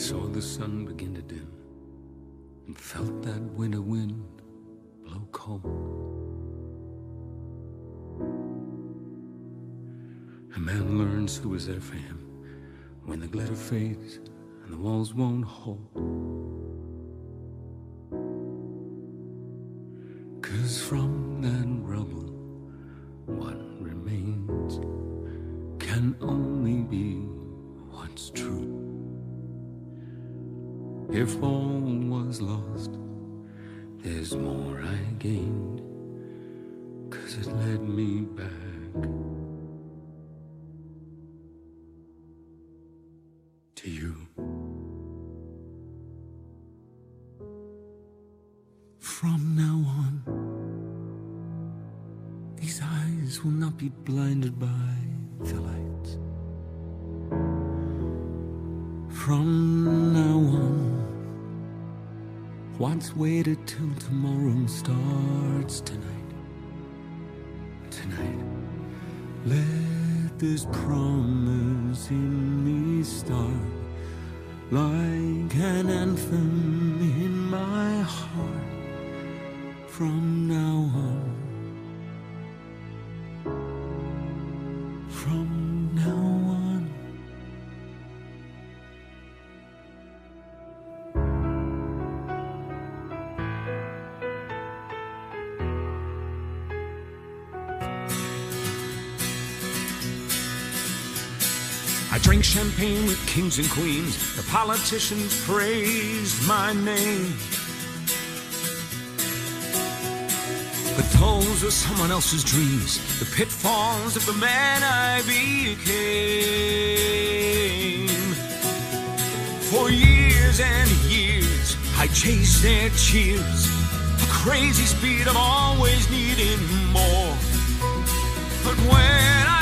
saw the sun begin to dim and felt that winter wind blow cold. A man learns who is there for him when the glitter fades and the walls won't hold. Cause from that rubble, what remains can only be what's true. If all was lost, there's more I gained, cause it led me back to you. From now on, these eyes will not be blinded by the lights. From now on, what's waited till tomorrow starts tonight. Tonight, let this promise in me start like an anthem in my heart. From now on, I drank champagne with kings and queens. The politicians praised my name. But those were someone else's dreams, the pitfalls of the man I became. For years and years, I chased their cheers. A crazy speed of always needing more. But when I